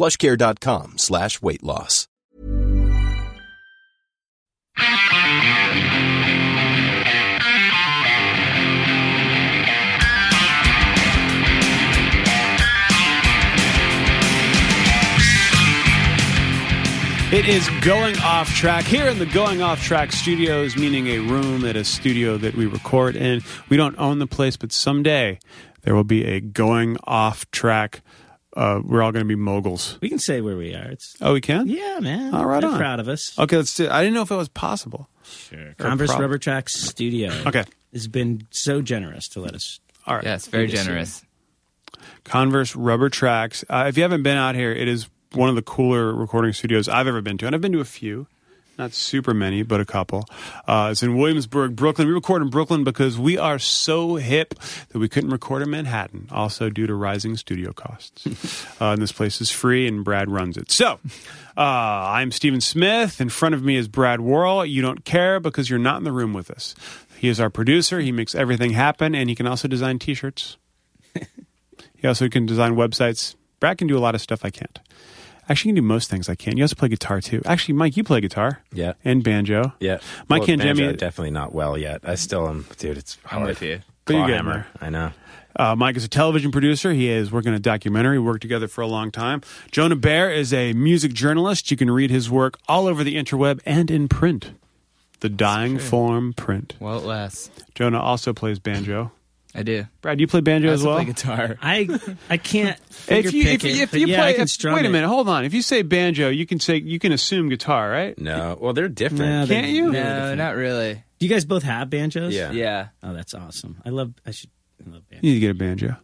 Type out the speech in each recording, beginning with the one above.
plushcare.com slash weight loss. It is going off track here in the Going Off Track studios, meaning a room at a studio that we record in. We don't own the place, but someday there will be a going off track. Uh, we're all going to be moguls. We can say where we are. It's Oh, we can? yeah, man. All right They're on. proud of us. Okay, let's do I didn't know if it was possible. Sure. Converse proud. Rubber Tracks Studio. Okay. has been so generous to let us. All right. Yes, very Good to see generous. Converse Rubber Tracks. Uh, if you haven't been out here, it is one of the cooler recording studios I've ever been to, and I've been to a few. Not super many, but a couple. Uh, it's in Williamsburg, Brooklyn. We record in Brooklyn because we are so hip that we couldn't record in Manhattan, also due to rising studio costs. uh, and this place is free, and Brad runs it. So, uh, I'm Stephen Smith. In front of me is Brad Worrell. You don't care because you're not in the room with us. He is our producer. He makes everything happen, and he can also design T-shirts. He also can design websites. Brad can do a lot of stuff I can't. Actually, he can do most things I can't. You also play guitar too. Actually, Mike, you play guitar. Yeah. And banjo. Yeah. Mike well, and banjo, Jimmy. definitely not well yet. I still am, dude. It's hard. I'm with you. But you're Claw getting hammer. I know. Uh, Mike is a television producer. He is working on a documentary. We worked together for a long time. Jonah Bear is a music journalist. You can read his work all over the interweb and in print. The dying form print. Well, it lasts. Jonah also plays banjo. I do. Brad, do you play banjo I as also well? play guitar. I I can't. If you if, it, if you yeah, play, I can if- strum wait a it. minute, hold on. If you say banjo, you can say you can assume guitar, right? No. Well, they're different. Yeah, they- Can't you? they're No, different. not really. Do you guys both have banjos? Yeah. Yeah. Oh, that's awesome. I love. I should. I love banjos. You need to get a banjo.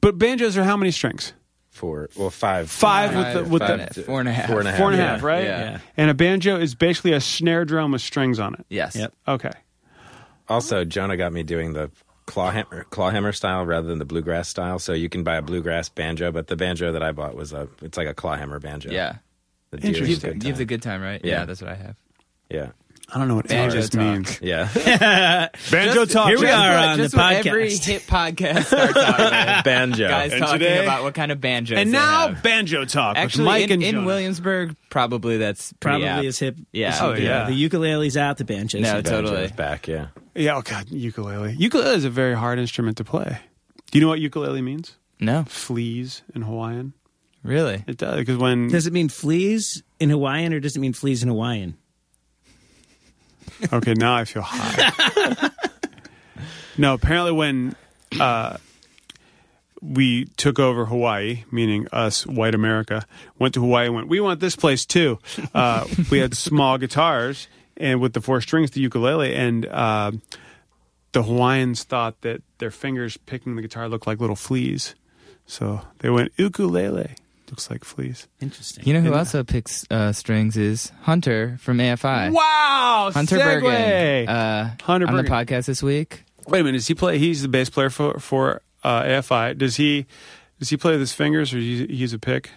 But banjos are how many strings? Four. Well, five. Five with the with Five, the four and a half. Four and a half. four yeah. right? Yeah. Yeah. And a banjo is basically a snare drum with strings on it. Yes. Yep. Okay. Also, Jonah got me doing the claw hammer, claw hammer style rather than the bluegrass style. So you can buy a bluegrass banjo, but the banjo that I bought was a. It's like a claw hammer banjo. Yeah. The Interesting. You have, you have the good time, right? Yeah. Yeah, that's what I have. Yeah. I don't know what Banjo ages talk. means. Yeah. Banjo talk. here we Jeff. are on Just the what every podcast. hit podcast starts out with. banjo. Guys And talking today- about what kind of banjos And they now have. banjo talk Actually, with Mike in, and in Jonah. Williamsburg, probably that's pretty Probably apt. as hip. Yeah. as Oh, you can. yeah. The ukulele's out. The banjos. No, out. totally. Banjo's back. Yeah. Yeah. Oh God, ukulele. Ukulele is a very hard instrument to play. Do you know what ukulele means? No, Fleas in Hawaiian. really. It does because when Does it mean fleas in Hawaiian or does it mean fleas in Hawaiian? Okay, now I feel high. no, apparently when uh, we took over Hawaii, meaning us, white America, went to Hawaii and went, we want this place too. Uh, we had small guitars and with the four strings, the ukulele, and uh, the Hawaiians thought that their fingers picking the guitar looked like little fleas. So they went, ukulele. Looks like fleas. Interesting. You know who also picks uh, strings is Hunter from AFI. Wow! Hunter segue! Burgan. Uh, Hunter on the podcast this week. Wait a minute. Does he play? He's the bass player for for uh, AFI. Does he? Does he play with his fingers or he's, he's a pick?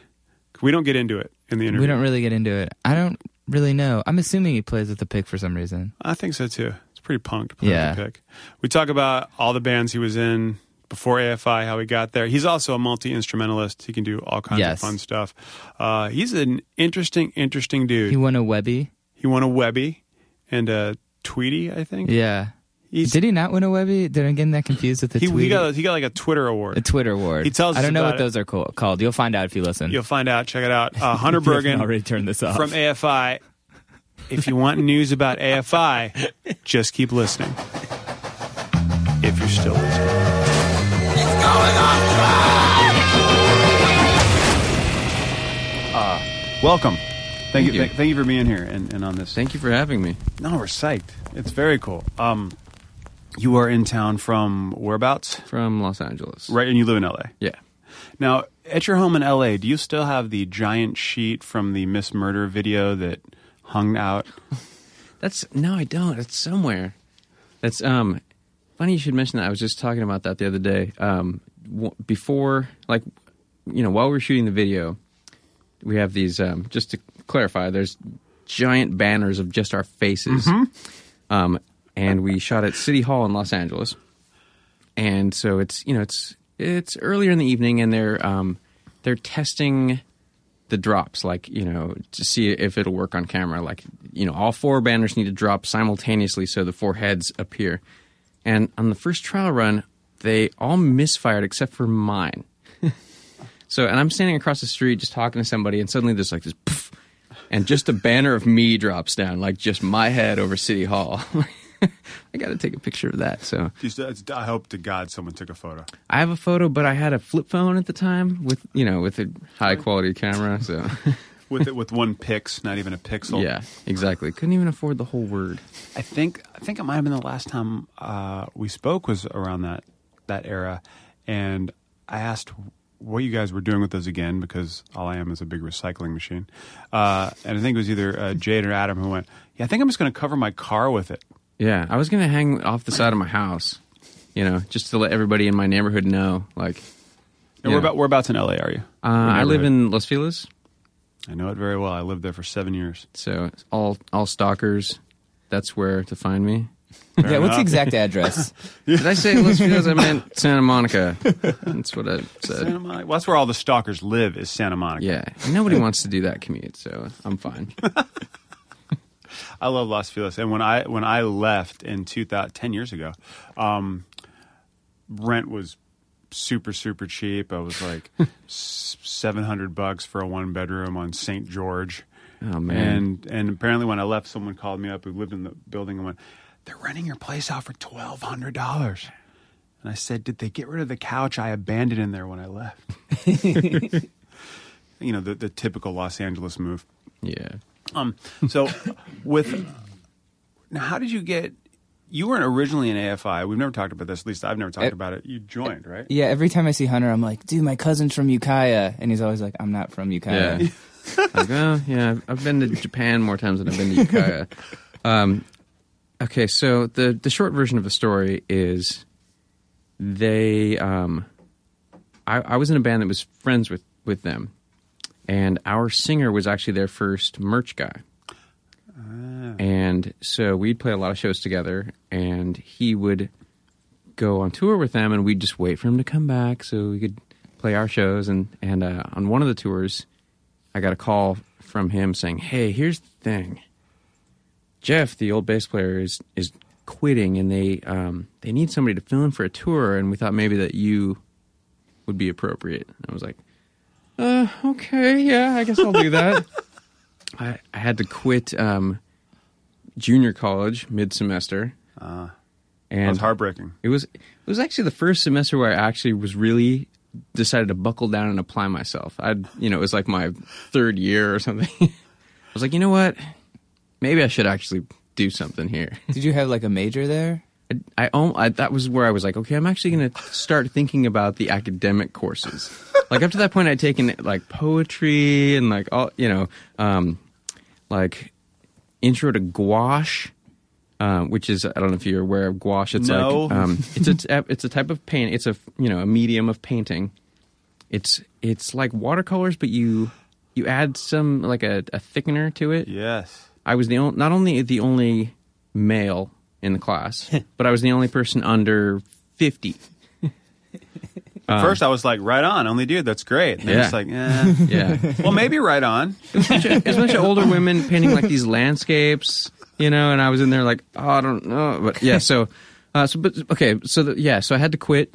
We don't get into it in the interview. We don't really get into it. I don't really know. I'm assuming he plays with the pick for some reason. I think so too. It's pretty punk to play Yeah. with a pick. We talk about all the bands he was in before AFI, how he got there. He's also a multi instrumentalist. He can do all kinds Yes. of fun stuff. Uh, he's an interesting, interesting dude. He won a Webby. He won a Webby and a Tweety, I think. Yeah. He's, Did he not win a Webby? Did I get that confused with the he, he got he got like a Twitter award. a Twitter award. He tells I don't know what it. those are called. called. You'll find out if you listen. You'll find out. Check it out. Uh, Hunter Burgan already turned this off. from AFI. If you want news about AFI, just keep listening. Welcome. Thank, you. you. Thank, thank you for being here and, and on this. Thank you for having me. No, we're psyched. It's very cool. Um, you are in town from whereabouts? From Los Angeles. Right, and you live in LA. Yeah. Now, at your home in LA, do you still have the giant sheet from the Miss Murder video that hung out? That's no, I don't. It's somewhere. That's um funny you should mention that. I was just talking about that the other day. Um w- before like you know, while we were shooting the video, we have these um just to clarify, there's giant banners of just our faces. Um and we shot at City Hall in Los Angeles. And so it's, you know, it's it's earlier in the evening and they're um they're testing the drops, like you know, to see if it'll work on camera. Like you know, all four banners need to drop simultaneously so the four heads appear. And on the first trial run, they all misfired except for mine. so, and I'm standing across the street just talking to somebody, and suddenly there's like this, poof, and just a banner of me drops down, like just my head over City Hall. I got to take a picture of that. So I hope to God someone took a photo. I have a photo, but I had a flip phone at the time with you know with a high quality camera. So. with it with one pix, not even a pixel. Yeah, exactly. Couldn't even afford the whole word. I think I think it might have been the last time uh, we spoke was around that that era, and I asked what you guys were doing with those again because all I am is a big recycling machine, uh, and I think it was either uh, Jade or Adam who went, "Yeah, I think I'm just going to cover my car with it." Yeah, I was gonna hang off the side of my house, you know, just to let everybody in my neighborhood know. Like, And Yeah. we're about whereabouts in LA are you? uh, I live in Los Feliz, I know it very well. I lived there for seven years. so all all stalkers. That's where to find me. yeah, what's the exact address? yeah. Did I say Los Feliz? I meant Santa Monica. That's what I said. Santa said. Monica. Well, that's where all the stalkers live. Is Santa Monica. Yeah, nobody wants to do that commute, so I'm fine. I love Los Feliz. And when I when I left in 2000, 10 years ago, um, rent was super super cheap. I was like seven hundred bucks for a one bedroom on St. George. Oh man, And and apparently when I left, someone called me up who lived in the building and went, "They're renting your place out for twelve hundred dollars." And I said, "Did they get rid of the couch I abandoned in there when I left?" you know the the typical Los Angeles move. yeah. Um, so with now, how did you get? You weren't originally in AFI. We've never talked about this. At least I've never talked Eh, about it. You joined, right? Yeah, every time I see Hunter, I'm like, dude, my cousin's from Ukiah. And he's always like, I'm not from Ukiah. Yeah. like, oh, yeah, I've- I've been to Japan more times than I've been to Ukiah. um, okay, so the the short version of the story is they. Um, I, I was in a band that was friends with with them, and our singer was actually their first merch guy. And so we'd play a lot of shows together, and he would go on tour with them, and we'd just wait for him to come back so we could play our shows. And and uh, on one of the tours, I got a call from him saying, "Hey, here's the thing. Jeff, the old bass player, is is quitting, and they um, they need somebody to fill in for a tour, and we thought maybe that you would be appropriate." I was like, "Uh, okay, yeah, I guess I'll do that." I, I had to quit um, junior college mid semester, That and was heartbreaking. it was it was actually the first semester where I actually was really decided to buckle down and apply myself. I'd you know it was like my third year or something. I was like, you know what, maybe I should actually do something here. Did you have like a major there? I, I, I that was where I was like, okay, I'm actually going to start thinking about the academic courses. like up to that point, I'd taken like poetry and like all you know, um, like intro to gouache. Um, which is I don't know if you're aware of gouache. It's No. like um, it's a it's a type of paint. It's a you know a medium of painting. It's it's like watercolors, but you you add some like a, a thickener to it. Yes. I was the only, not only the only male in the class, but I was the only person under fifty. At first, I was like, "Right on, only dude. That's great." And Yeah. it's like, eh. Yeah, well, maybe right on. it was a bunch of older women painting like these landscapes, you know, and I was in there like, oh, I don't know, but yeah. So, Uh, so, but okay, so the, yeah, so I had to quit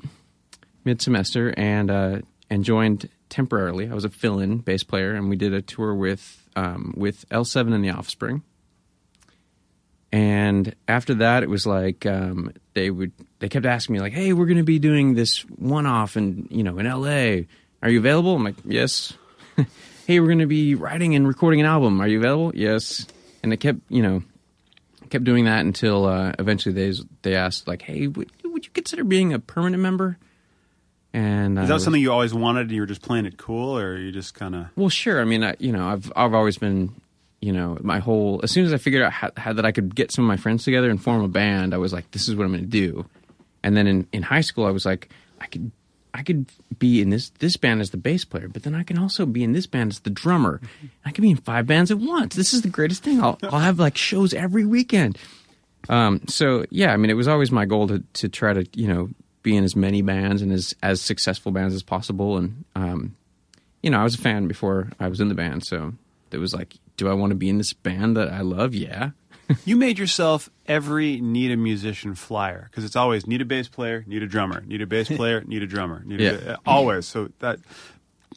mid semester and uh, and joined temporarily. I was a fill in bass player, and we did a tour with um, with L Seven and the Offspring. And after that, it was like um, they would they kept asking me like, "Hey, we're going to be doing this one off, and you know, in L.A. Are you available?" I'm like, "Yes." hey, we're going to be writing and recording an album. Are you available? Yes. And they kept, you know, kept doing that until uh, eventually they they asked like, "Hey, would, would you consider being a permanent member?" And Is that was- something you always wanted and you were just playing it cool, or you just kind of. Well, sure. I mean, I, you know, I've I've always been, you know, my whole as soon as I figured out how, how that I could get some of my friends together and form a band, I was like, this is what I'm going to do. And then in, in high school, I was like, I could I could be in this this band as the bass player, but then I can also be in this band as the drummer. I could be in five bands at once. This is the greatest thing. I'll I'll have like shows every weekend. Um, so yeah, I mean, it was always my goal to to try to you know be in as many bands and as as successful bands as possible. And um, you know, I was a fan before I was in the band, so it was like, do I want to be in this band that I love? Yeah. You made yourself every need a musician flyer because it's always need a bass player, need a drummer, need a bass player, need a drummer, need Yeah. a, always. So that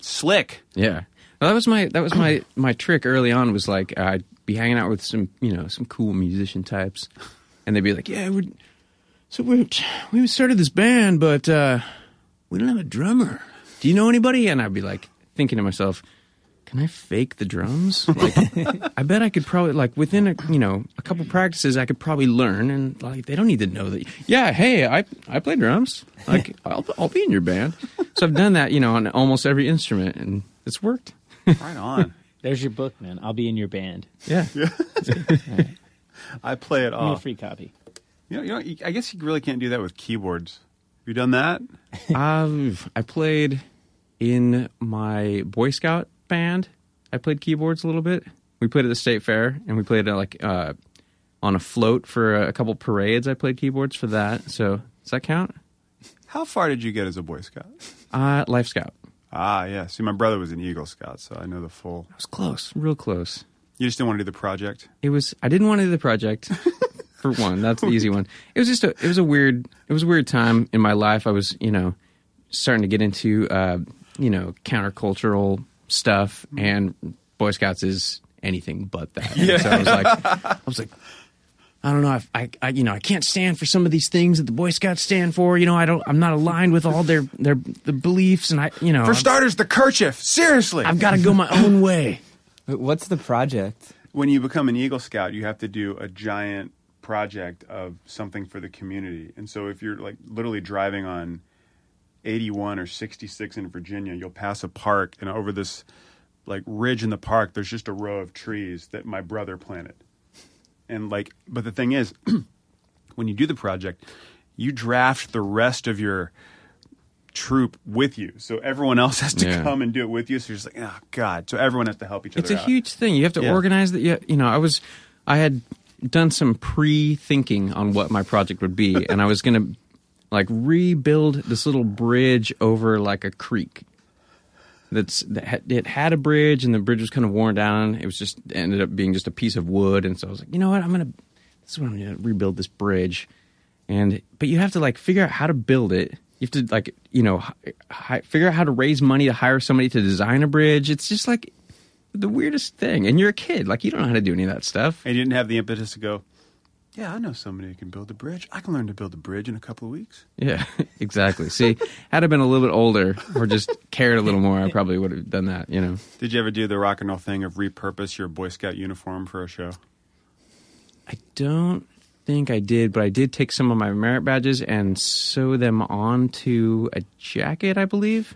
slick. Yeah. Well, that was my that was my my trick early on was like I'd be hanging out with some you know some cool musician types, and they'd be like, "Yeah, we're so we we started this band, but uh, we don't have a drummer. Do you know anybody?" And I'd be like thinking to myself, "Can I fake the drums? Like, I bet I could probably like within a you know a couple practices, I could probably learn, and like they don't need to know that. Yeah, hey, I I play drums. Like I'll I'll be in your band. So I've done that, you know, on almost every instrument, and it's worked. Right on. There's your book, man. I'll be in your band. Yeah. I play it all. a free copy. You know, you know, I guess you really can't do that with keyboards. Have you done that? I've I played in my Boy Scout band. I played keyboards a little bit. We played at the state fair, and we played uh, like uh, on a float for a, couple parades. I played keyboards for that. So does that count? How far did you get as a Boy Scout? Uh, Life Scout. Ah, yeah. See, my brother was an Eagle Scout, so I know the full. It was close, real close. You just didn't want to do the project. It was. I didn't want to do the project. For one, that's the easy one. It was just a. It was a weird. It was a weird time in my life. I was, you know, starting to get into, uh, you know, countercultural stuff, mm-hmm. and Boy Scouts is anything but that. Yeah. So I was like, I was like, I don't know. I, I, I, you know, I can't stand for some of these things that the Boy Scouts stand for. You know, I don't. I'm not aligned with all their their the beliefs, and I, you know, For I've- starters, the kerchief. Seriously. I've got to go my own way. Wait, What's the project? when you become an Eagle Scout, you have to do a giant project of something for the community. And so if you're like literally driving on 81 or 66 in Virginia, you'll pass a park and over this like ridge in the park there's just a row of trees that my brother planted. And like but the thing is when you do the project, you draft the rest of your troop with you. So everyone else has to Yeah. come and do it with you. So you're just like, oh God. So everyone has to help each other. It's a out. huge thing. You have to Yeah. organize that. You, you know, I was, I had done some pre-thinking on what my project would be, and I was going to like rebuild this little bridge over like a creek. That's that had, it had a bridge, and the bridge was kind of worn down. It was just ended up being just a piece of wood, and so I was like, you know what, I'm gonna. This is what I'm gonna rebuild this bridge, and but you have to like figure out how to build it. You have to like you know hi, figure out how to raise money to hire somebody to design a bridge. It's just like the weirdest thing. And you're a kid, like you don't know how to do any of that stuff. You didn't have the impetus to go, yeah, I know somebody who can build a bridge. I can learn to build a bridge in a couple of weeks. Yeah, exactly. See, had I been a little bit older or just cared a little more, I probably would have done that. You know. Did you ever do the rock and roll thing of repurpose your Boy Scout uniform for a show? I don't think I did, but I did take some of my merit badges and sew them onto a jacket, I believe.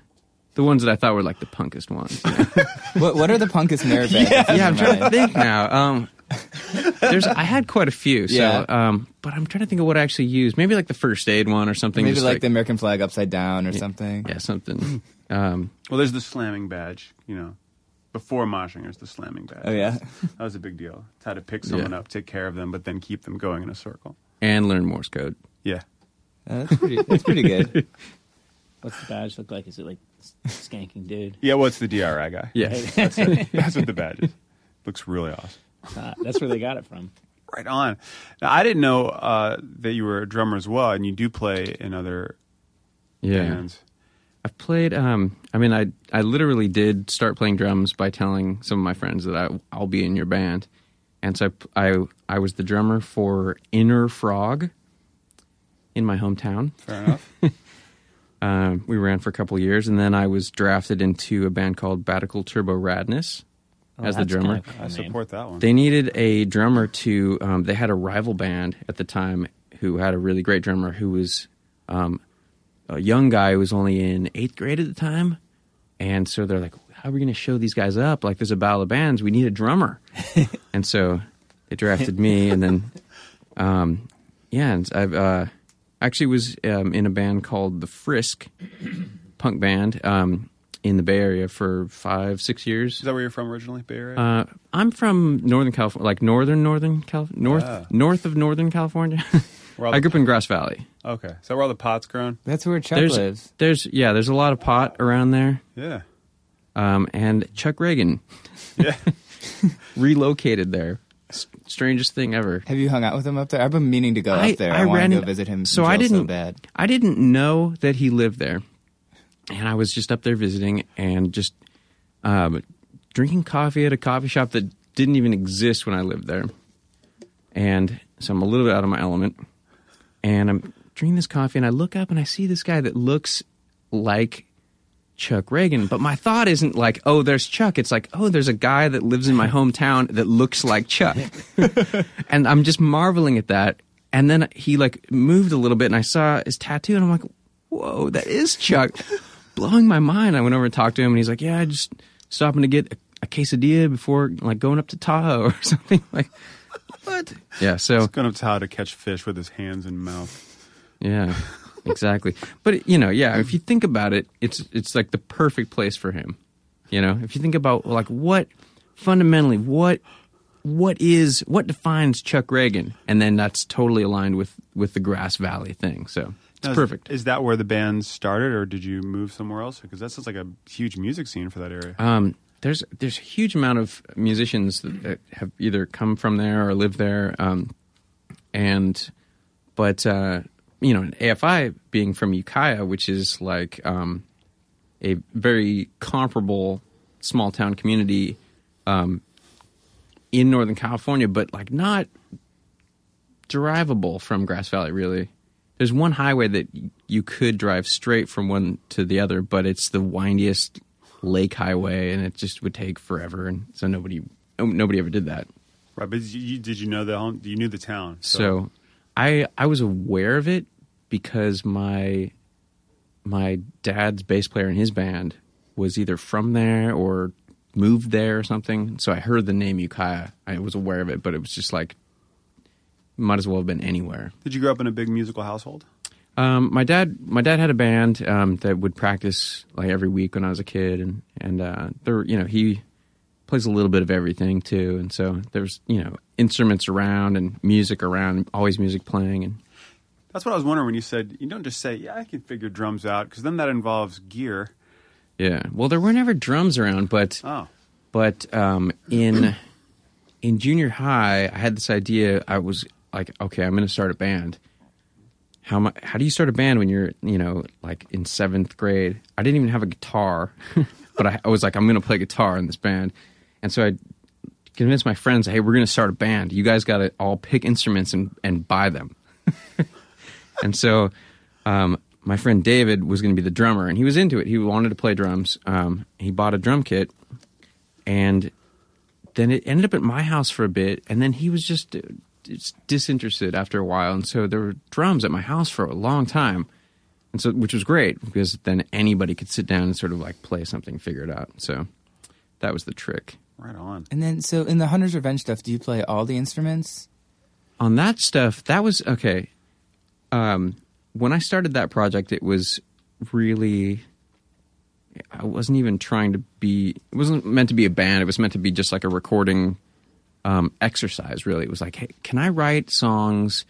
The ones that I thought were like the punkest ones. What What are the punkest merit badges? yeah, I'm trying to think now. Um, there's I had quite a few, so Yeah. um, but I'm trying to think of what I actually used. Maybe like the first aid one or something. Maybe just like, the American flag upside down or something. yeah, something. Um, Well, there's the slamming badge, you know. Before moshing, there's the slamming badge. Oh yeah. That was a big deal. It's how to pick someone Yeah. up, take care of them, but then keep them going in a circle. and learn Morse code. Yeah. Uh, that's pretty. That's pretty good. What's the badge look like? Is it like skanking dude? Yeah, well, it's the DRI guy. Yeah, That's, it. That's what the badge is. Looks really awesome. Uh, that's where they got it from. Right on. Now, I didn't know uh, that you were a drummer as well, and you do play in other Yeah. bands. I've played. Um, I mean, I I literally did start playing drums by telling some of my friends that I I'll be in your band, and so I I, I was the drummer for Inner Frog in my hometown. Fair enough. Um, we ran for a couple of years, and then I was drafted into a band called Batical Turbo Radness as the drummer. kind of I support that one. They needed a drummer to. Um, they had a rival band at the time who had a really great drummer who was um, a young guy who was only in eighth grade at the time, and so they're like, "How are we going to show these guys up? Like, there's a battle of bands. We need a drummer." and so they drafted me, and then, um, yeah, and I've uh, actually was um, in a band called the Frisk punk band um, in the Bay Area for five, six years. Is that where you're from originally, Bay Area? Uh, I'm from Northern California, like northern Northern California, north Ah. north of Northern California. I grew up in Grass Valley. okay, so where all the pot's grown? That's where Chuck There's lives. there's yeah, there's a lot of pot around there. Yeah, Um, and Chuck Ragan yeah. relocated there. S- strangest thing ever. Have you hung out with him up there? I've been meaning to go I- up there. I I, want ran to go visit him. so I didn't- So bad. I didn't know that he lived there, and I was just up there visiting and just um, drinking coffee at a coffee shop that didn't even exist when I lived there. And so I'm a little bit out of my element, and I'm drinking this coffee, and I look up and I see this guy that looks like Chuck Ragan. But my thought isn't like, oh, there's Chuck. It's like, oh, there's a guy that lives in my hometown that looks like Chuck. and I'm just marveling at that. And then he like moved a little bit, and I saw his tattoo, and I'm like, "Whoa, that is Chuck!" Blowing my mind. I went over and talked to him, and he's like, "Yeah, I just stopping to get a, a quesadilla before like going up to Tahoe or something." Like, what? Yeah. So He's going up to how to catch fish with his hands and mouth. yeah, exactly. But you know, yeah, if you think about it, it's it's like the perfect place for him. You know, if you think about like what fundamentally what what is what defines Chuck Ragan, and then that's totally aligned with with the Grass Valley thing. So it's Now, is- perfect. Is that where the band started, or did you move somewhere else? Because that sounds like a huge music scene for that area. Um, there's there's a huge amount of musicians that, that have either come from there or live there, um, and but uh, you know, AFI being from Ukiah, which is like um, a very comparable small town community um, in Northern California, but like not derivable from Grass Valley. Really, there's one highway that you could drive straight from one to the other, but it's the windiest lake highway, and it just would take forever, and so nobody nobody ever did that. Right, but you, you- did you know the home? You knew the town. So I I was aware of it because my my dad's bass player in his band was either from there or moved there or something. So I heard the name Ukiah. I was aware of it, but it was just like might as well have been anywhere. did you grow up in a big musical household? Um, my dad, my dad had a band um, that would practice like every week when I was a kid, and and uh, there, you know, he plays a little bit of everything too, and so there's you know instruments around and music around, always music playing, and That's what I was wondering when you said you don't just say, "Yeah, I can figure drums out," because then that involves gear. yeah. Well, there were never drums around, but Oh, but um, in in junior high, I had this idea. I was like, okay, I'm going to start a band. How mu- how do you start a band when you're you know like in seventh grade? I didn't even have a guitar, but I, I was like, I'm going to play guitar in this band, and so I convinced my friends, hey, we're going to start a band. You guys got to all pick instruments and and buy them. and so um, my friend David was going to be the drummer, and he was into it. He wanted to play drums. Um, he bought a drum kit, and then it ended up at my house for a bit, and then he was just disinterested after a while, and so there were drums at my house for a long time, and so which was great because then anybody could sit down and sort of like play something, figure it out. So that was the trick. right on. And then, so in the Hunter's Revenge stuff, do you play all the instruments? on that stuff, that was okay. Um, when I started that project, it was really. I wasn't even trying to be. It wasn't meant to be a band. It was meant to be just like a recording um, exercise. Really, it was like, hey, can I write songs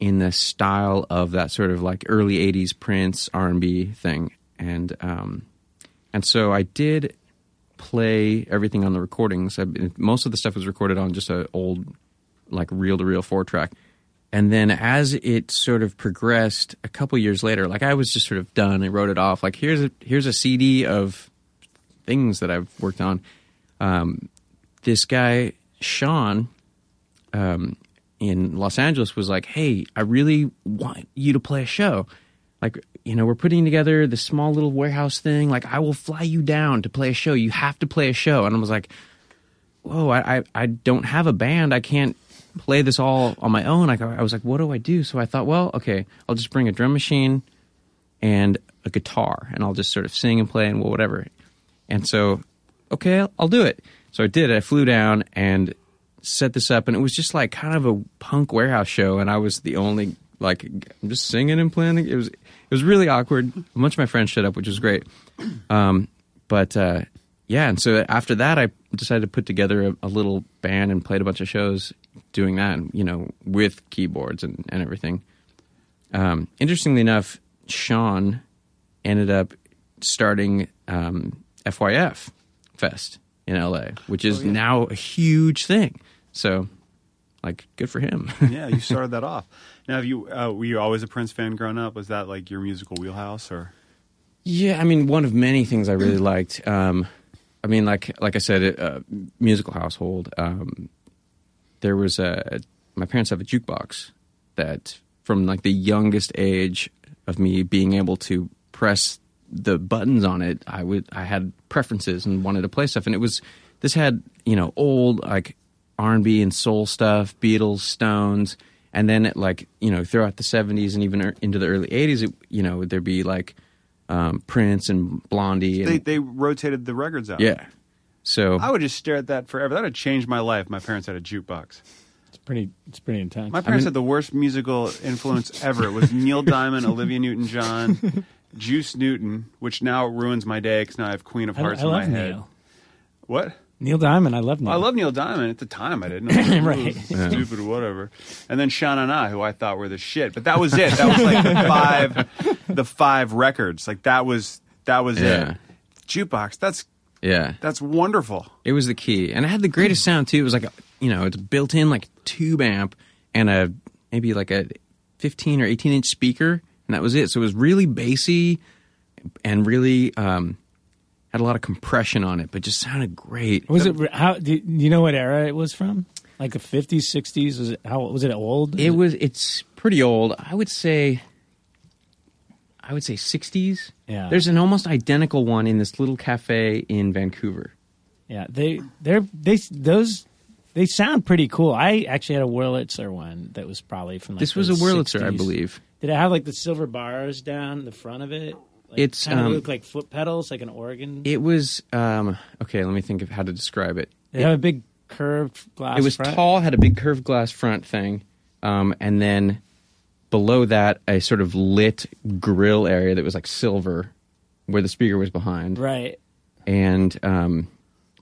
in the style of that sort of like early '80s Prince R and B thing? And um, and so I did play everything on the recordings. I, most of the stuff was recorded on just an old like reel to reel four track. And then as it sort of progressed a couple years later, like I was just sort of done and wrote it off. Like here's a here's a CD of things that I've worked on. Um, this guy Sean um, in Los Angeles was like, "Hey, I really want you to play a show. Like, you know, we're putting together this small little warehouse thing. Like, I will fly you down to play a show. You have to play a show." And I was like, "Whoa, I I, I don't have a band. I can't." play this all on my own I, I was like what do i do so i thought well okay i'll just bring a drum machine and a guitar and i'll just sort of sing and play and whatever and so okay I'll, I'll do it so i did i flew down and set this up and it was just like kind of a punk warehouse show and i was the only like i'm just singing and playing. It was it was really awkward. A bunch of my friends showed up which was great. Um, but uh, yeah and so after that i decided to put together a, a little band and played a bunch of shows doing that and you know with keyboards and, and everything. Um, interestingly enough sean ended up starting um, fyf fest in la which is now a huge thing so like good for him yeah, you started that off. Now, have you uh, were you always a Prince fan growing up? Was that like your musical wheelhouse, or Yeah, I mean, one of many things I really liked. Um, I mean, like like I said, it, uh, musical household. Um, there was a my parents have a jukebox that from like the youngest age of me being able to press the buttons on it, I would I had preferences and wanted to play stuff, and it was this had you know old like R and B and soul stuff, Beatles, Stones, and then it, like you know throughout the seventies and even er- into the early eighties, you know would there'd be like um, Prince and Blondie, and they they rotated the records out? yeah. So I would just stare at that forever. That would change my life. My parents had a jukebox. It's pretty. It's pretty intense. My parents had the worst musical influence ever. It was Neil Diamond, Olivia Newton-John, Juice Newton, which now ruins my day because now I have Queen of Hearts I in love my head. Neil. What? Neil Diamond. I love Neil. I love Neil Diamond. At the time, I didn't. I was like, Right. "Ooh, Stupid or whatever. And then Sean and I, who I thought were the shit. But that was it. That was like the five, the five records. Like that was that was Yeah. it. Jukebox. That's yeah, that's wonderful. It was the key, and it had the greatest hmm. sound too. It was like a, you know, it's built in like tube amp and a maybe like a fifteen or eighteen inch speaker, and that was it. So it was really bassy and really um, had a lot of compression on it, but just sounded great. Was it? How? Do you know what era it was from? Like the fifties, sixties? Was it? How was it old? It was. It's pretty old. I would say. I would say sixties. Yeah. There's an almost identical one in this little cafe in Vancouver. Yeah, they they're they those they sound pretty cool. I actually had a Wurlitzer one that was probably from like this was the a Wurlitzer, I believe. Did it have like the silver bars down the front of it? Like, It's, kind of um, look like foot pedals, like an organ. It was um, okay. Let me think of how to describe it. they have a big curved glass. it was front. tall, had a big curved glass front thing, um, and then below that a sort of lit grill area that was like silver, where the speaker was behind. right? And um,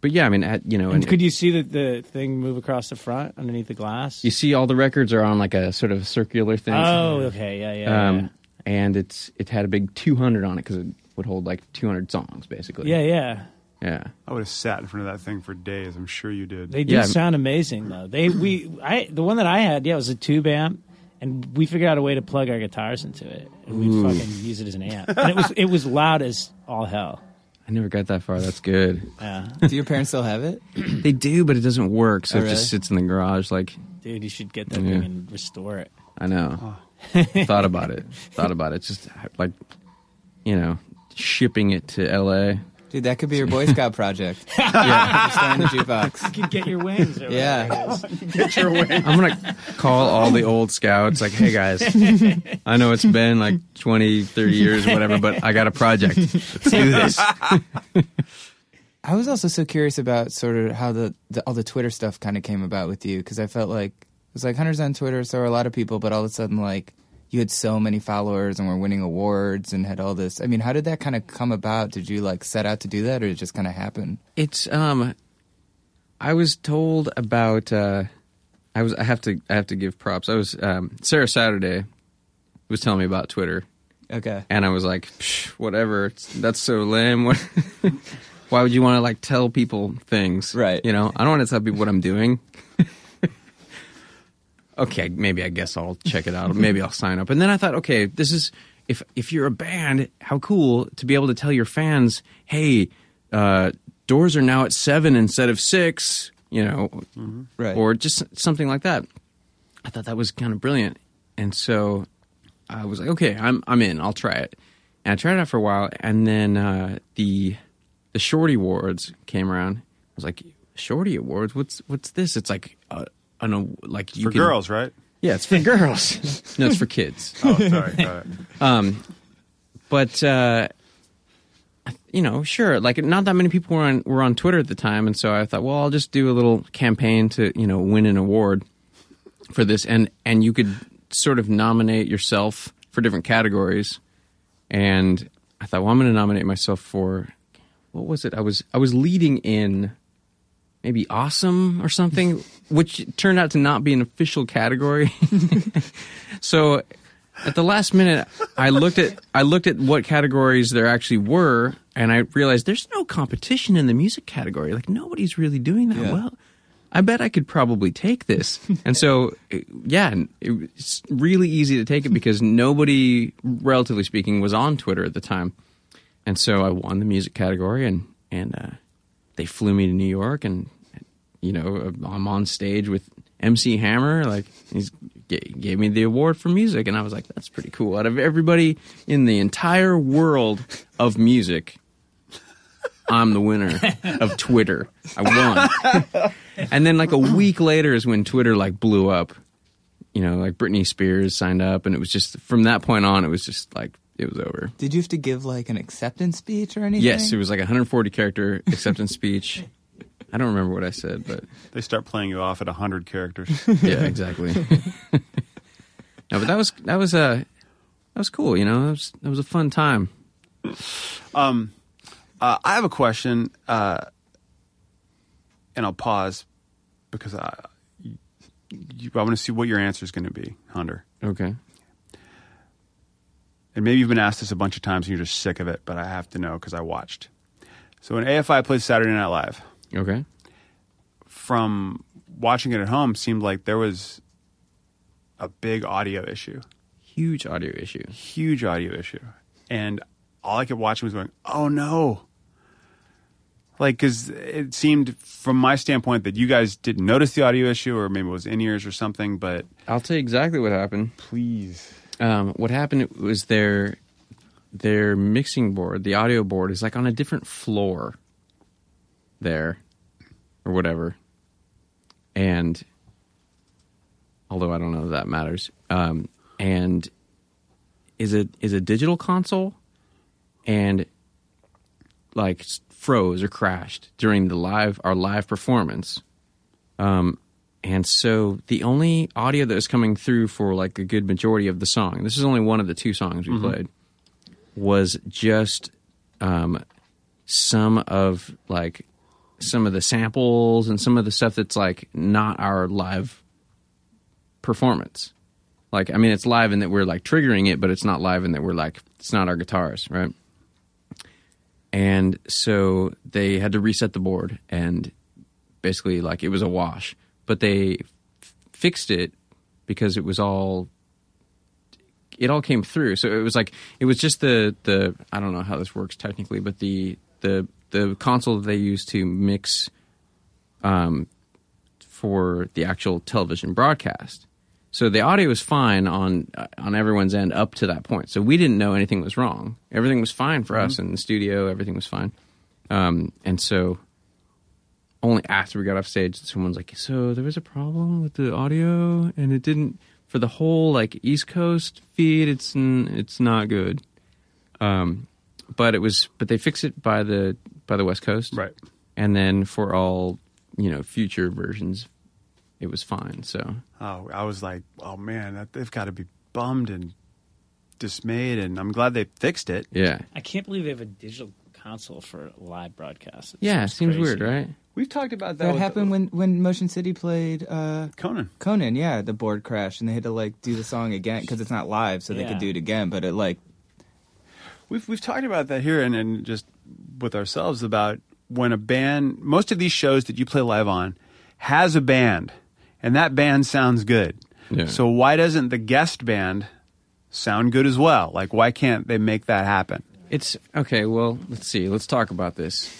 but yeah, I mean, at, you know, And and could you see the, the thing move across the front underneath the glass? you see all the records are on like a sort of circular thing. oh, okay, yeah, yeah, um, and it's it had a big 200 on it because it would hold like 200 songs basically. yeah, yeah, yeah. yeah. I would have sat in front of that thing for days. I'm sure you did. They do Yeah. sound amazing though. They we I the one that I had, yeah, it was a tube amp, and we figured out a way to plug our guitars into it, and we fucking use it as an amp. And it was it was loud as all hell. I never got that far. That's good. Yeah, Do your parents still have it? they do, but it doesn't work, so Oh, it really? just sits in the garage. Like dude, you should get that Yeah. thing and restore it. I know. Oh. Thought about it. Thought about it. Just like, you know, shipping it to L.A. Dude, that could be your Boy Scout project. Yeah, Restoring the jukebox. You could get your wings. Or Yeah. whatever it is. I'm gonna call all the old scouts. Like, hey guys, I know it's been like 20, 30 years, or whatever, but I got a project. Let's do this. I was also so curious about sort of how the, the all the Twitter stuff kind of came about with you because I felt like it was like Hunter's on Twitter, so are a lot of people, but all of a sudden like you had so many followers and were winning awards and had all this. I mean, how did that kind of come about? Did you like set out to do that, or did it just kind of happen? It's um, I was told about. uh I was. I have to. I have to give props. I was. Um, Sarah Saturday was telling me about Twitter, Okay. and I was like, Psh, whatever. It's, that's so lame. What? Why would you want to like tell people things? Right. You know, I don't want to tell people what I'm doing. Okay, maybe I guess I'll check it out. maybe I'll sign up. And then I thought, okay, this is if if you're a band, how cool to be able to tell your fans, hey, uh, doors are now at seven instead of six. You know, Right. or just something like that. I thought that was kind of brilliant, and so I was like, okay, I'm I'm in. I'll try it. And I tried it out for a while, and then uh, the the Shorty Awards came around. I was like, Shorty Awards? What's what's this? It's like uh, an aw- like you For can- girls, right? Yeah, it's for girls. no, it's for kids. Oh, sorry. got it. Um, but uh, you know, sure, like not that many people were on were on Twitter at the time, and so I thought, well, I'll just do a little campaign to you know win an award for this, and and you could sort of nominate yourself for different categories, and I thought, well, I'm going to nominate myself for what was it? I was I was leading in maybe awesome or something, which turned out to not be an official category. so at the last minute, I looked at I looked at what categories there actually were, and I realized there's no competition in the music category. Like nobody's really doing that Yeah. well. I bet I could probably take this. And so, yeah, it- yeah, it's really easy to take it because nobody, relatively speaking, was on Twitter at the time. And so I won the music category, and and uh, they flew me to New York, and you know I'm on stage with MC Hammer, like he's g- gave me the award for music, and I was like, that's pretty cool. Out of everybody in the entire world of music, I'm the winner of Twitter. I won. and then like a week later is when Twitter like blew up. You know, like Britney Spears signed up, and it was just from that point on, it was just like it was over. Did you have to give like an acceptance speech or anything? Yes, it was like a 140 character acceptance speech. I don't remember what I said, but They start playing you off at 100 characters. yeah, exactly. no, but that was that was uh, that was cool. You know, that was that was a fun time. Um, uh, I have a question, uh, and I'll pause because I, you, I want to see what your answer is going to be, Hunter. Okay. And maybe you've been asked this a bunch of times and you're just sick of it, but I have to know because I watched. So when AFI played Saturday Night Live, Okay. from watching it at home, seemed like there was a big audio issue, Huge audio issue. huge audio issue, and all I kept watching was going, "Oh no!" Like, because it seemed, from my standpoint, that you guys didn't notice the audio issue, or maybe it was in ears or something. But I'll tell you exactly what happened. please, Um, what happened was their their mixing board, the audio board, is like on a different floor there, or whatever. And although I don't know if that matters, um, and is it is a digital console, and like froze or crashed during the live our live performance. Um, and so the only audio that was coming through for like a good majority of the song, this is only one of the two songs we played, was just um, some of like some of the samples and some of the stuff that's like not our live performance. Like, I mean, it's live in that we're like triggering it, but it's not live in that we're like, it's not our guitars, right? And so they had to reset the board and basically like it was a wash. But they f- fixed it because it was all it all came through. So it was like it was just the the I don't know how this works technically, but the the the console that they use to mix um for the actual television broadcast. So the audio was fine on uh, on everyone's end up to that point. So we didn't know anything was wrong. Everything was fine for us in the studio. Everything was fine. Um, and so only after we got off stage, someone's like, "So there was a problem with the audio, and it didn't for the whole like East Coast feed. It's it's not good." Um, but it was, but they fixed it by the by the West Coast, right? And then for all you know future versions, it was fine. So Oh, I was like, oh man, they've got to be bummed and dismayed, and I'm glad they fixed it. yeah, I can't believe they have a digital console for live broadcasts. It yeah, it seems weird, right? We've talked about that. That with- happened when when Motion City played uh, Conan. Conan. Yeah, the board crashed and they had to like do the song again because it's not live, so they could do it again. But it like We've we've talked about that here, and, and just with ourselves about when a band. Most of these shows that you play live on has a band, and that band sounds good. Yeah. So why doesn't the guest band sound good as well? Like why can't they make that happen? It's okay. Well, let's see. Let's talk about this.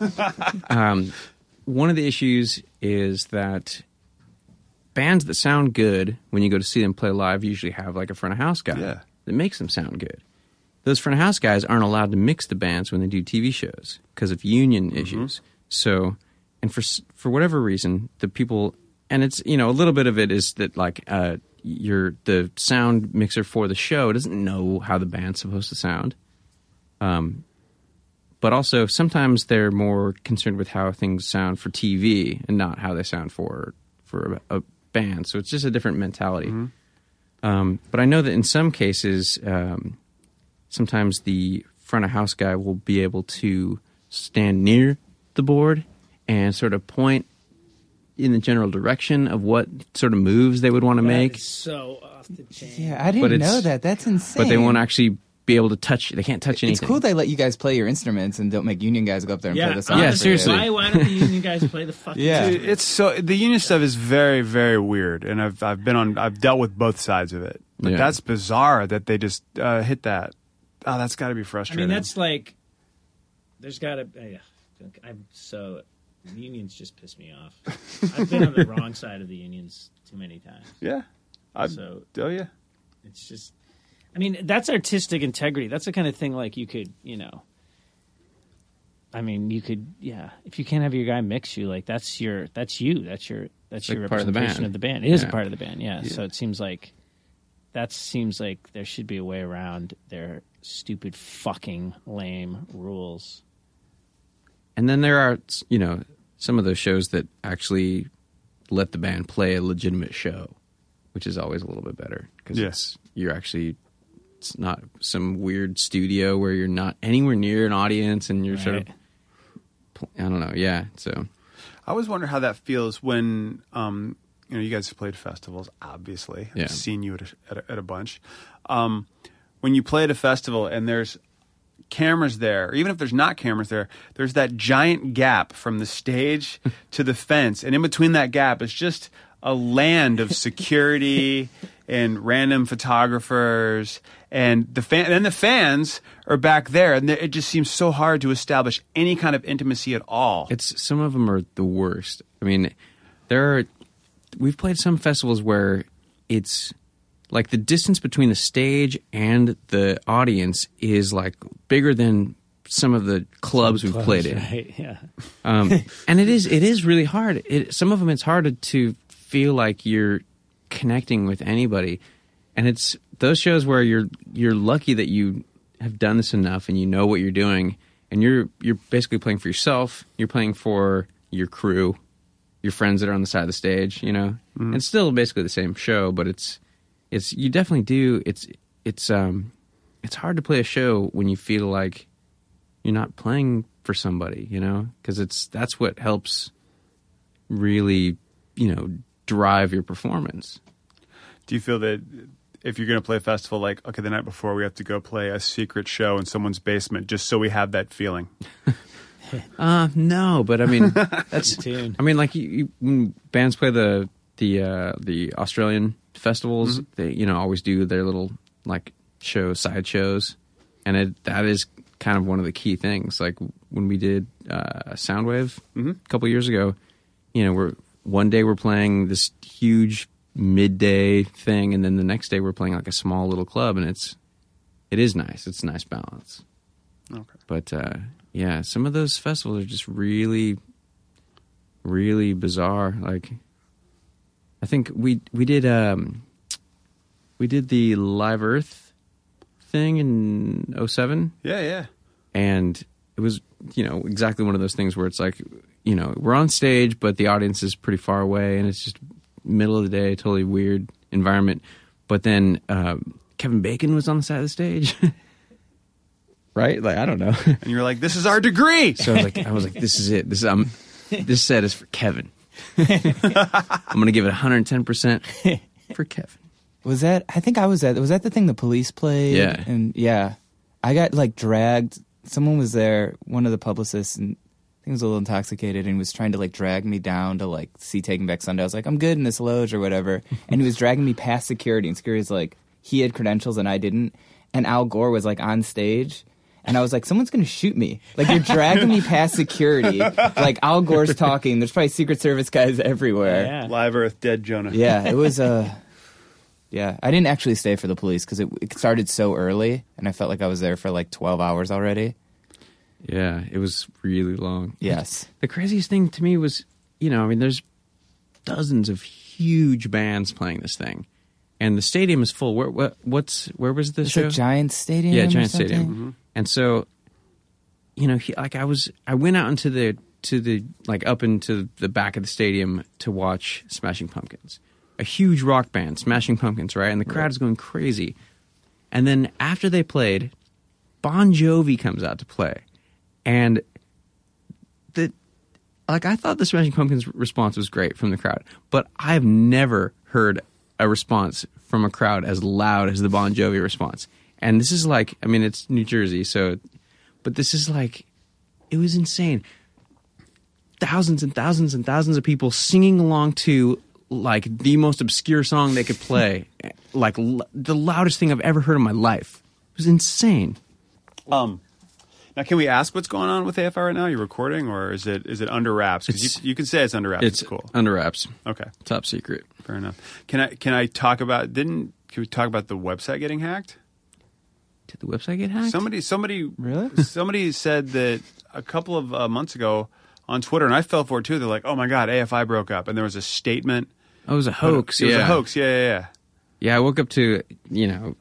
um, one of the issues is that bands that sound good when you go to see them play live usually have like a front of house guy Yeah. that makes them sound good. Those front of house guys aren't allowed to mix the bands when they do TV shows because of union issues. So, and for for whatever reason, the people and it's you know a little bit of it is that like uh, your the sound mixer for the show doesn't know how the band's supposed to sound. Um, but also sometimes they're more concerned with how things sound for TV and not how they sound for for a, a band. So it's just a different mentality. Um, but I know that in some cases, um, sometimes the front of house guy will be able to stand near the board and sort of point in the general direction of what sort of moves they would want to make. so off the chain. Yeah, I didn't it's- know that. That's insane. But they won't actually be able to touch. They can't touch anything. It's cool they let you guys play your instruments and don't make union guys go up there and Yeah, play the song. Yeah, for you. seriously. Why, why don't the union guys play the fucking Yeah. Dude, it's so the union stuff is very very weird, and I've I've been on I've dealt with both sides of it. But Yeah. that's bizarre that they just uh, hit that. Oh, that's got to be frustrating. I mean, that's like, there's got to. Uh, I'm so the unions just piss me off. I've been on the wrong side of the unions too many times. yeah. I, So oh yeah. it's just, I mean, that's artistic integrity. That's the kind of thing like you could, you know. I mean, you could, yeah. If you can't have your guy mix you, like that's your, that's you, that's your, that's Like your part of the representation band. of the band. It is Yeah. a part of the band, yeah. So it seems like that seems like there should be a way around their stupid fucking lame rules. And then there are, you know, some of those shows that actually let the band play a legitimate show, which is always a little bit better because Yeah. it's you're actually it's not some weird studio where you're not anywhere near an audience and you're sort of I don't know, yeah. So I always wonder how that feels when um, you know you guys have played festivals. Obviously, Yeah. I've seen you at a, at a, at a bunch. Um, when you play at a festival and there's cameras there, or even if there's not cameras there, there's that giant gap from the stage to the fence, and in between that gap is just a land of security and random photographers. And the fan and the fans are back there and it just seems so hard to establish any kind of intimacy at all. It's some of them are the worst. I mean, there are we've played some festivals where it's like the distance between the stage and the audience is like bigger than some of the clubs we've played in. Right, yeah. Um, and it is it is really hard. It, some of them it's hard to, feel like you're connecting with anybody, and it's those shows where you're you're lucky that you have done this enough and you know what you're doing, and you're you're basically playing for yourself. You're playing for your crew, your friends that are on the side of the stage. You know, it's still basically the same show, but it's it's you definitely do. It's it's um it's hard to play a show when you feel like you're not playing for somebody, you know, because it's that's what helps really, you know, drive your performance. Do you feel that if you're going to play a festival, like okay, the night before we have to go play a secret show in someone's basement, just so we have that feeling? Uh, no, but I mean, that's. I mean, like you, you, when bands play the the uh, the Australian festivals, they you know always do their little like show side shows, and it that is kind of one of the key things. Like when we did uh, Soundwave a couple years ago, you know, we're one day we're playing this huge midday thing, and then the next day we're playing like a small little club, and it's it is nice. It's a nice balance. Okay. But uh, yeah, some of those festivals are just really, really bizarre. Like, I think we we did um, we did the Live Earth thing in 07 Yeah, yeah. and it was you know exactly one of those things where it's like you know we're on stage but the audience is pretty far away and it's just middle of the day totally weird environment. But then um, kevin bacon was on the side of the stage. Right? Like i don't know. And you're like, this is our degree. so i was like i was like this is it. This is um this set is for kevin i'm gonna give it 110% for kevin Was that? I think I was at. Was that the thing the police played? Yeah. And yeah, I got like dragged. Someone was there, one of the publicists, and I think he was a little intoxicated and was trying to like drag me down to like see Taking Back Sunday. I was like, I'm good in this loge or whatever. And he was dragging me past security and security's like, he had credentials and I didn't. And Al Gore was like on stage. And I was like, someone's going to shoot me. Like, you're dragging me past security. Like, Al Gore's talking. There's probably Secret Service guys everywhere. Yeah. Live Earth, dead Jonah. Yeah, it was Uh, yeah, I didn't actually stay for the police because it, it started so early, and I felt like I was there for like twelve hours already. Yeah, it was really long. Yes, The craziest thing to me was, you know, I mean, there's dozens of huge bands playing this thing, and the stadium is full. Where, what, what's where was the it's show? a giant stadium. yeah, or giant something. stadium. And so, you know, he, like I was, I went out into the to the like up into the back of the stadium to watch Smashing Pumpkins, a huge rock band, Smashing Pumpkins, right? And the crowd is going crazy. And then after they played, Bon Jovi comes out to play, and the like I thought the Smashing Pumpkins response was great from the crowd, but I've never heard a response from a crowd as loud as the Bon Jovi response. And this is like, I mean, it's New Jersey, so, but this is like, it was insane. Thousands and thousands and thousands of people singing along to like the most obscure song they could play, like l- the loudest thing I've ever heard in my life. It was insane. Um, now, can we ask what's going on with AFI right now? Are you recording, or is it is it under wraps? 'Cause It's- you, you can say it's under wraps. It's It's cool. under wraps, Okay, top secret. fair enough. Can I can I talk about? Didn't can we talk about the website getting hacked? Did the website get hacked? Somebody somebody Really? somebody said that a couple of uh, months ago on Twitter, and I fell for it too. They're like, "Oh my god, AFI broke up," and there was a statement. oh, it was a hoax. It was yeah. a hoax. Yeah, yeah, yeah. Yeah, I woke up to you know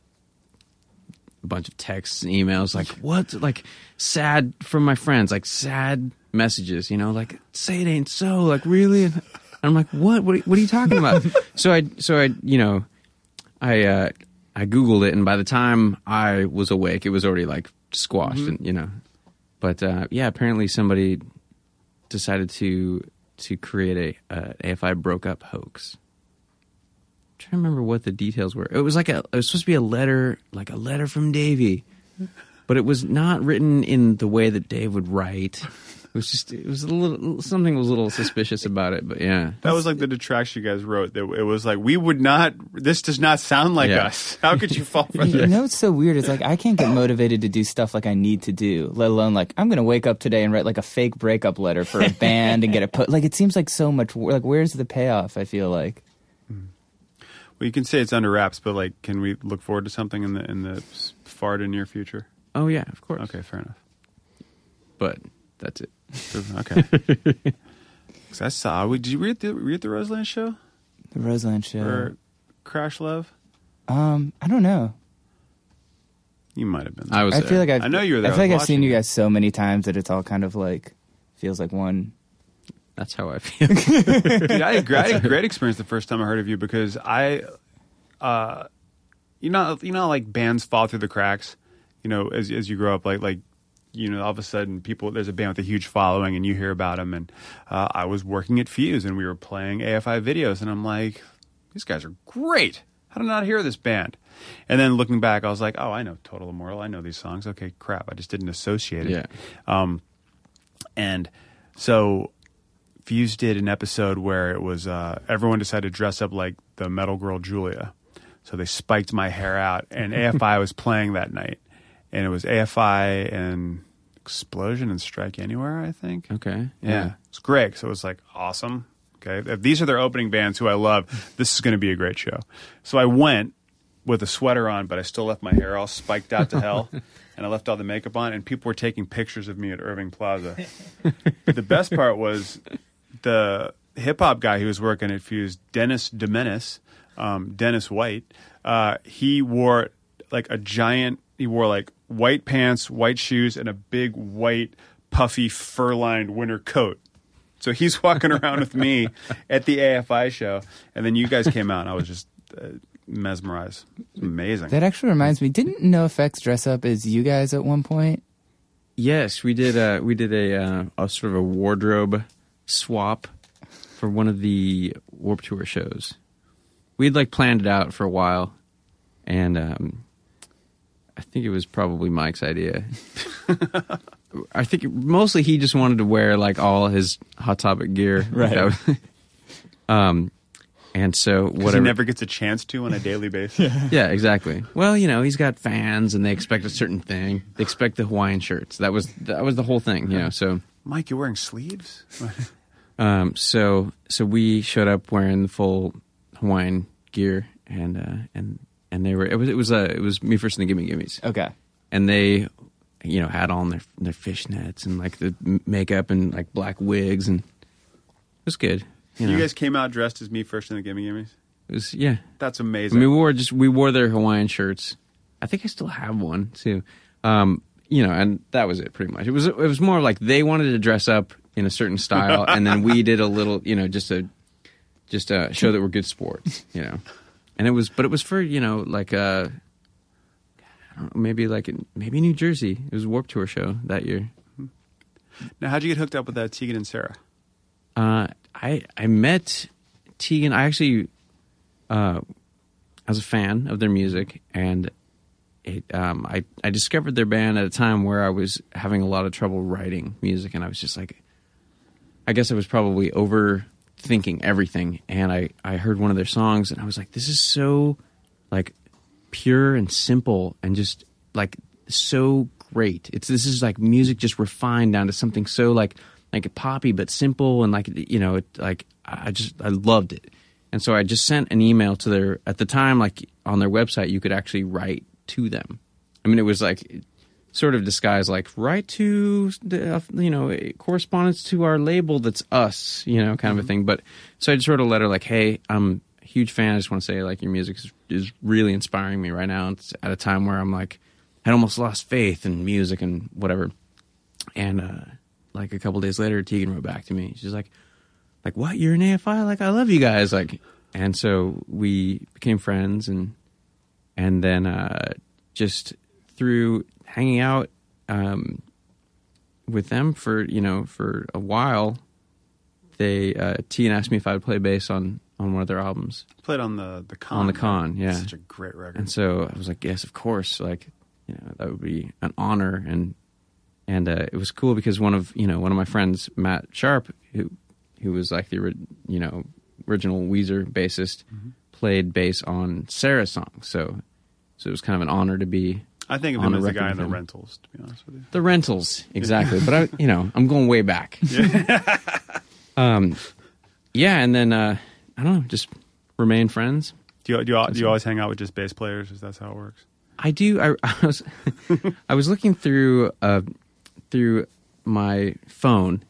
a bunch of texts and emails like what like sad from my friends like sad messages you know like say it ain't so like really and I'm like what what are, what are you talking about so I so I you know I uh I googled it and by the time I was awake it was already like squashed and you know but uh yeah apparently somebody decided to to create a uh, AFI broke up hoax trying to remember what the details were. It was like a it was supposed to be a letter, like a letter from Davey, but it was not written in the way that Dave would write. It was just it was a little something was a little suspicious about it, but yeah. That was like the detraction you guys wrote. That it was like we would not. This does not sound like Yeah. us. How could you fall for You know what's so weird? It's like I can't get motivated to do stuff like I need to do, let alone like I'm gonna wake up today and write like a fake breakup letter for a band and get it put. Like it seems like so much. wor- Like where's the payoff? I feel like Well, you can say it's under wraps, but like, can we look forward to something in the in the far to near future? Oh yeah, of course. Okay, fair enough. But that's it. Okay. 'Cause I saw. Did you read the read the Roseland show the Roseland show. or Crash Love? Um, I don't know. You might have been. I was I there. feel like I've, I know you were there. I feel I like I've seen watching you guys so many times that it's all kind of like feels like one. that's how I feel. Dude, I, had a great, I had a great experience the first time I heard of you because I, uh, you know, you know, like bands fall through the cracks. You know, as as you grow up, like like you know, all of a sudden people there's a band with a huge following and you hear about them. And uh, I was working at Fuse and we were playing AFI videos, and I'm like, these guys are great. How did I not hear this band? And then looking back, I was like, oh, I know Total Immortal. I know these songs. Okay, crap. I just didn't associate it. Yeah. Um, and so Fuse did an episode where it was uh, everyone decided to dress up like the metal girl Julia. So they spiked my hair out, and AFI was playing that night, and it was AFI and Explosion and Strike Anywhere, I think. okay. Yeah, it's great. So it was like awesome. Okay, if these are their opening bands who I love, this is going to be a great show. So I went with a sweater on, but I still left my hair all spiked out to hell, and I left all the makeup on, and people were taking pictures of me at Irving Plaza. the best part was the hip hop guy who was working at Fuse, Dennis Demenis, um, Dennis White. Uh, he wore like a giant. He wore like white pants, white shoes, and a big white puffy fur lined winter coat. So he's walking around with me at the AFI show, and then you guys came out, and I was just uh, mesmerized. Amazing. That actually reminds me. Didn't NoFX dress up as you guys at one point? Yes, we did. Uh, we did a, uh, a sort of a wardrobe swap for one of the Warped Tour shows. We'd like planned it out for a while, and um, I think it was probably Mike's idea. I think mostly he just wanted to wear like all his Hot Topic gear. Right. Was- um, and so Because he never gets a chance to on a daily basis. yeah, exactly. Well, you know, he's got fans, and they expect a certain thing. They expect the Hawaiian shirts. That was that was the whole thing. You know, so. Mike, you're wearing sleeves? Um, so so we showed up wearing the full Hawaiian gear, and uh, and and they were it was it was uh, it was me first and the Gimme Gimmes, Okay. and they you know had on their their fishnets and like the makeup and like black wigs, and it was good. You, You guys came out dressed as me first in the Gimme Gimmes? it was yeah. That's I amazing. mean, we wore just we wore their Hawaiian shirts. I think I still have one too. Um, you know, and that was it pretty much. It was it was more like they wanted to dress up in a certain style, and then we did a little, you know, just a just a show that we're good sports, you know. And it was, but it was for you know like uh, I don't know, maybe like in, maybe New Jersey. It was a Warped Tour show that year. now, how'd you get hooked up with that Tegan and Sara? Uh, I I met Tegan. I actually uh, I was a fan of their music, and it, um, I I discovered their band at a time where I was having a lot of trouble writing music, and I was just like, I guess I was probably overthinking everything, and I I heard one of their songs, and I was like, this is so like pure and simple, and just like so great. It's this is like music just refined down to something so like like poppy but simple and like you know it, like I just I loved it. And so I just sent an email to their at the time like on their website you could actually write to them. I mean it was like sort of disguise like write to the, uh, you know correspondence to our label that's us you know kind of a thing. But so i just wrote a letter like hey i'm a huge fan. I just want to say like your music is, is really inspiring me right now. It's at a time where i'm like i almost lost faith in music and whatever. And uh like a couple days later tegan wrote back to me. She's like like what? You're an afi like i love you guys. Like and so we became friends and and then uh just through hanging out um, with them for you know for a while, they uh, Tegan asked me if I would play bass on on one of their albums, Played on the the con. On the Con, yeah. Such a great record. and so I was like, yes, of course, like you know that would be an honor, and and uh, it was cool because one of you know one of my friends, Matt Sharp, who who was like the you know original Weezer bassist, played bass on Sara's song, so so it was kind of an honor to be I think of him as the guy in the rentals, to be honest with you. The rentals, exactly. but I, you know, I'm going way back. um, yeah, and then uh, I don't know, just remain friends. Do you, do, you, do you always hang out with just bass players? Is that how it works? I do. I, I was, I was looking through uh, through my phone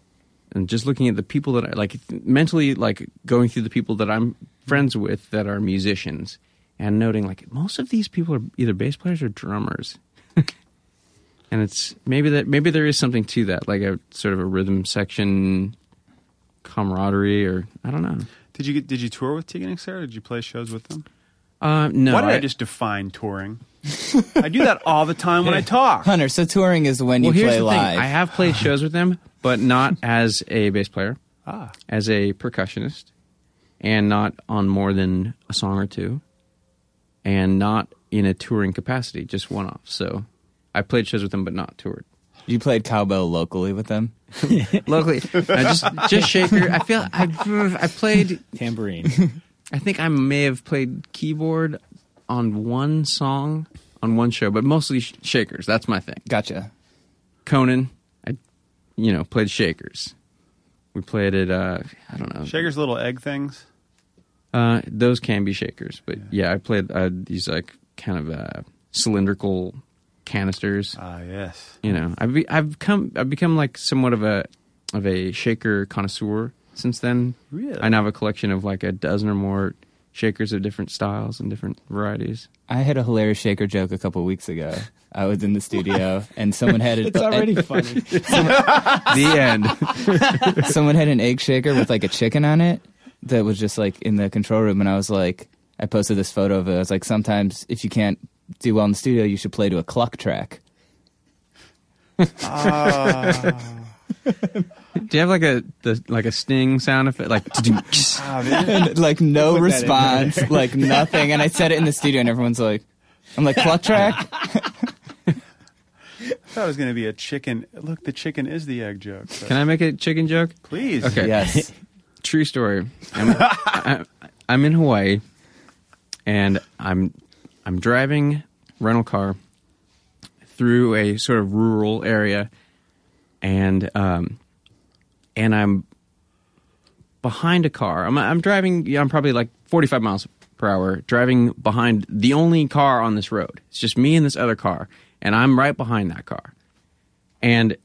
and just looking at the people that I like mentally, like going through the people that I'm friends with that are musicians, and noting like most of these people are either bass players or drummers. and it's maybe that maybe there is something to that, like a sort of a rhythm section camaraderie, or I don't know. Did you did you tour with Tegan and Sara? Did you play shows with them? Uh, no, Why did I, I- just define touring? I do that all the time when I talk. Hunter, so touring is when well, you here's play the live. thing. I have played shows with them, but not as a bass player, Ah, as a percussionist, and not on more than a song or two, and not in a touring capacity, just one off. So I played shows with them, but not toured. you played cowbell locally with them. Locally, no, just just shaker. I feel I I played. Tambourine. I think I may have played keyboard on one song on one show, but mostly sh- shakers. That's my thing. Gotcha. Conan, I, you know, played Shakers. We played it. Uh, I don't know. Shaker's little egg things. Uh, those can be Shakers, but yeah, I played uh, these like kind of uh, cylindrical canisters. Ah, yes. You know, I've be, I've come I've become like somewhat of a of a shaker connoisseur since then. Really? I now have a collection of like a dozen or more shakers of different styles and different varieties. I had a hilarious shaker joke a couple weeks ago. I was in the studio and someone had a, it's already funny. the end. someone had an egg shaker with like a chicken on it that was just like in the control room and I was like I posted this photo of it. I was like sometimes if you can't do well in the studio you should play to a cluck track. Ah. Do you have like a the, like a sting sound effect, like? Ah, and, like no Put response, like nothing. And I said it in the studio and everyone's like I'm like cluck track? thought it was going to be a chicken. Look, the chicken is the egg joke. but- Can I make a chicken joke? Please. Okay. Yes. True story. I'm, I, I'm in Hawaii, and I'm I'm driving rental car through a sort of rural area, and um, and I'm behind a car. I'm I'm driving. I'm probably like 45 miles per hour, driving behind the only car on this road. It's just me and this other car, and I'm right behind that car. And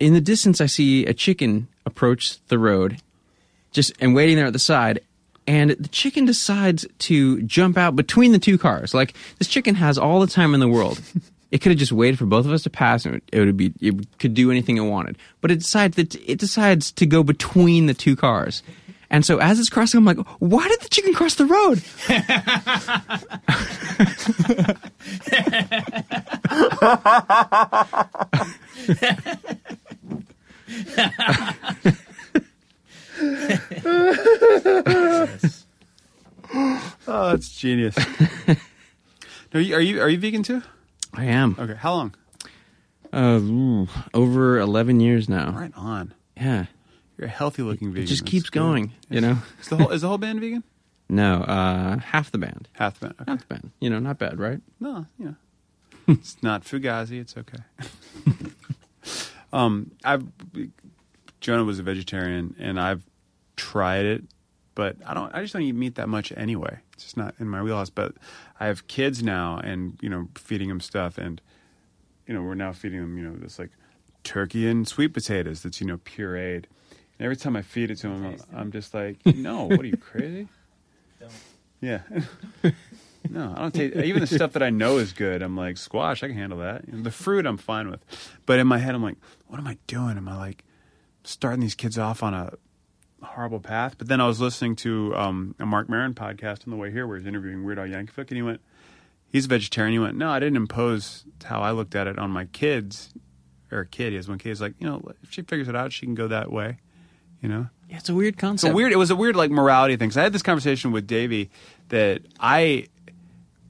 in the distance, I see a chicken approach the road, just and waiting there at the side. And the chicken decides to jump out between the two cars. Like this chicken has all the time in the world. It could have just waited for both of us to pass, and it would be it could do anything it wanted. But it decides that it decides to go between the two cars. And so as it's crossing, I'm like, why did the chicken cross the road? Oh, that's genius. are you are you are you vegan too? I am. Okay. How long? Uh, ooh, over 11 years now. Right on. Yeah. You're a healthy looking vegan. It just That's keeps good. going, you know? Is the whole is the whole band vegan? No, uh, half the band. Half the band. Okay. Half the band. You know, not bad, right? No, you know, it's not fugazi. It's okay. um, I've Jonah was a vegetarian, and I've tried it, but I don't. I just don't eat meat that much anyway. It's just not in my wheelhouse. But I have kids now, and you know, feeding them stuff, and you know, we're now feeding them, you know, this like turkey and sweet potatoes that's you know pureed. And every time I feed it to them, I'm just like, no, what are you crazy? Yeah. No, I don't take even the stuff that I know is good. I'm like squash. I can handle that. You know, the fruit, I'm fine with. But in my head, I'm like, what am I doing? Am I like starting these kids off on a horrible path? But then I was listening to um, a Marc Maron podcast on the way here, where he's interviewing Weird Al Yankovic, and he went, he's a vegetarian. He went, no, I didn't impose how I looked at it on my kids. Or a kid, he has one kid. He's like, you know, if she figures it out, she can go that way. You know. Yeah, it's a weird concept. It's a weird. It was a weird like morality thing. So I had this conversation with Davey that I,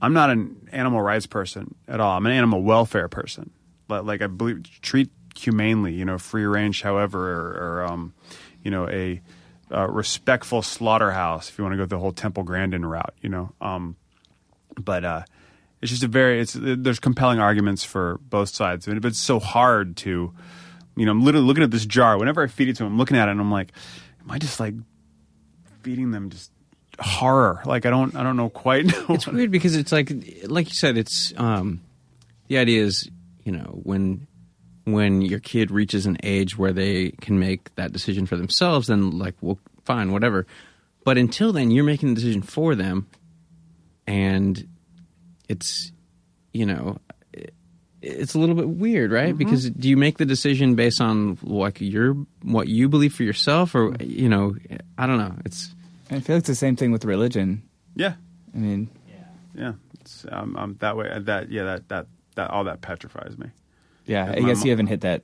I'm not an animal rights person at all. I'm an animal welfare person. Like, like I believe treat humanely. You know, free range, however, or, or um, you know, a, uh respectful slaughterhouse. If you want to go the whole Temple Grandin route, you know. Um, but uh, it's just a very. It's there's compelling arguments for both sides, but it's so hard to. You know, I'm literally looking at this jar. Whenever I feed it to him, I'm looking at it and I'm like, am I just like feeding them just horror? Like I don't, I don't know quite. It's weird because it's like like you said it's um the idea is you know when when your kid reaches an age where they can make that decision for themselves then like well fine whatever but until then you're making the decision for them and it's you know it's a little bit weird right because do you make the decision based on like your what you believe for yourself or you know i don't know it's I feel like it's the same thing with religion. yeah, I mean, yeah. It's, um, I'm that way. That yeah, that that that all that petrifies me. Yeah, Yeah, I guess mo- you haven't hit that